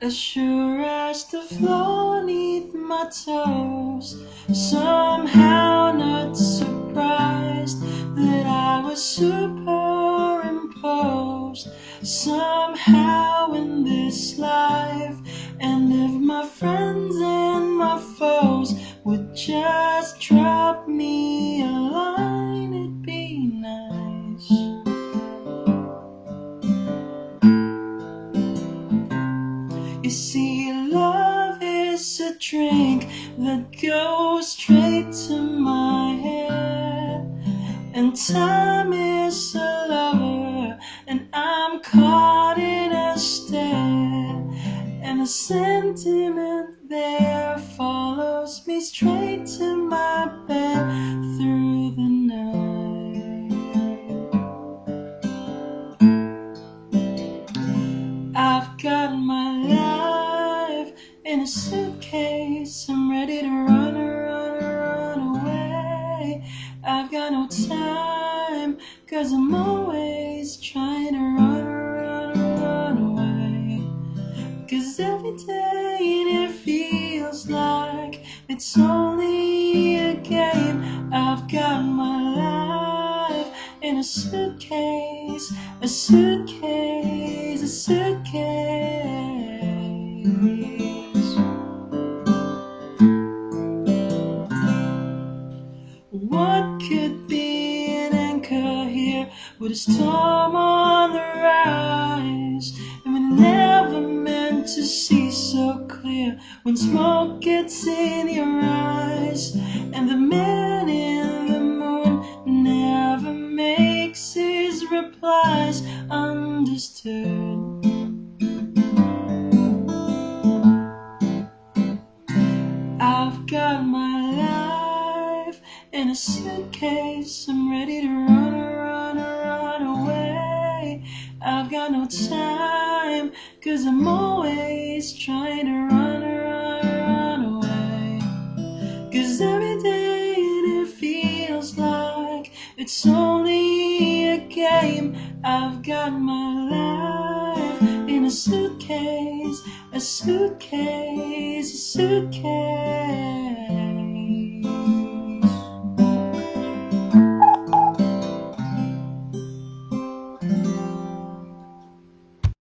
As sure as the floor neath my toes, somehow not surprised that I was superimposed somehow in this life. And if my friends and my foes would just You see, love is a drink that goes straight to my head, and time is a lover, and I'm caught in a stare, and a sentiment there follows me straight to my in a suitcase. I'm ready to run, run, run away. I've got no time, cause I'm always trying to run, run, run away. Cause every day it feels like it's only a game. I've got my life in a suitcase, a suitcase, a suitcase. What could be an anchor here with a storm on the rise? And we never meant to see so clear when smoke gets in your eyes. And the man in the moon never makes his replies understood. I've got my in a suitcase. I'm ready to run, run, run away. I've got no time, cause I'm always trying to run, run, run away. Cause every day it feels like it's only a game. I've got my life in a suitcase, a suitcase, a suitcase.